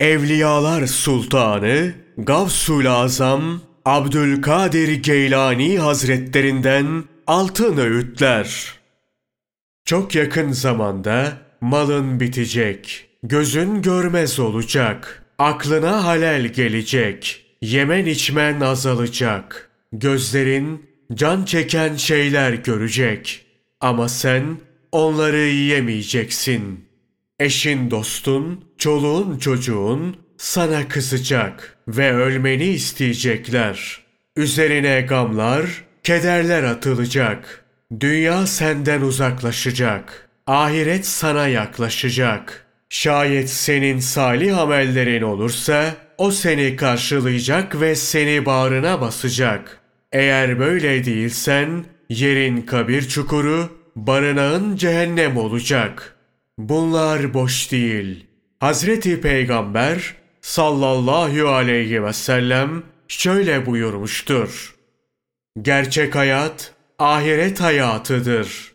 Evliyalar Sultanı Gavsul Azam Abdülkadir Geylani Hazretlerinden altın öğütler. Çok yakın zamanda malın bitecek, gözün görmez olacak, aklına halel gelecek, yemen içmen azalacak, gözlerin can çeken şeyler görecek. Ama sen onları yiyemeyeceksin.'' Eşin dostun, çoluğun çocuğun sana kızacak ve ölmeni isteyecekler. Üzerine gamlar, kederler atılacak. Dünya senden uzaklaşacak. Ahiret sana yaklaşacak. Şayet senin salih amellerin olursa o seni karşılayacak ve seni bağrına basacak. Eğer böyle değilsen yerin kabir çukuru, barınağın cehennem olacak.'' Bunlar boş değil. Hazreti Peygamber sallallahu aleyhi ve sellem şöyle buyurmuştur. Gerçek hayat ahiret hayatıdır.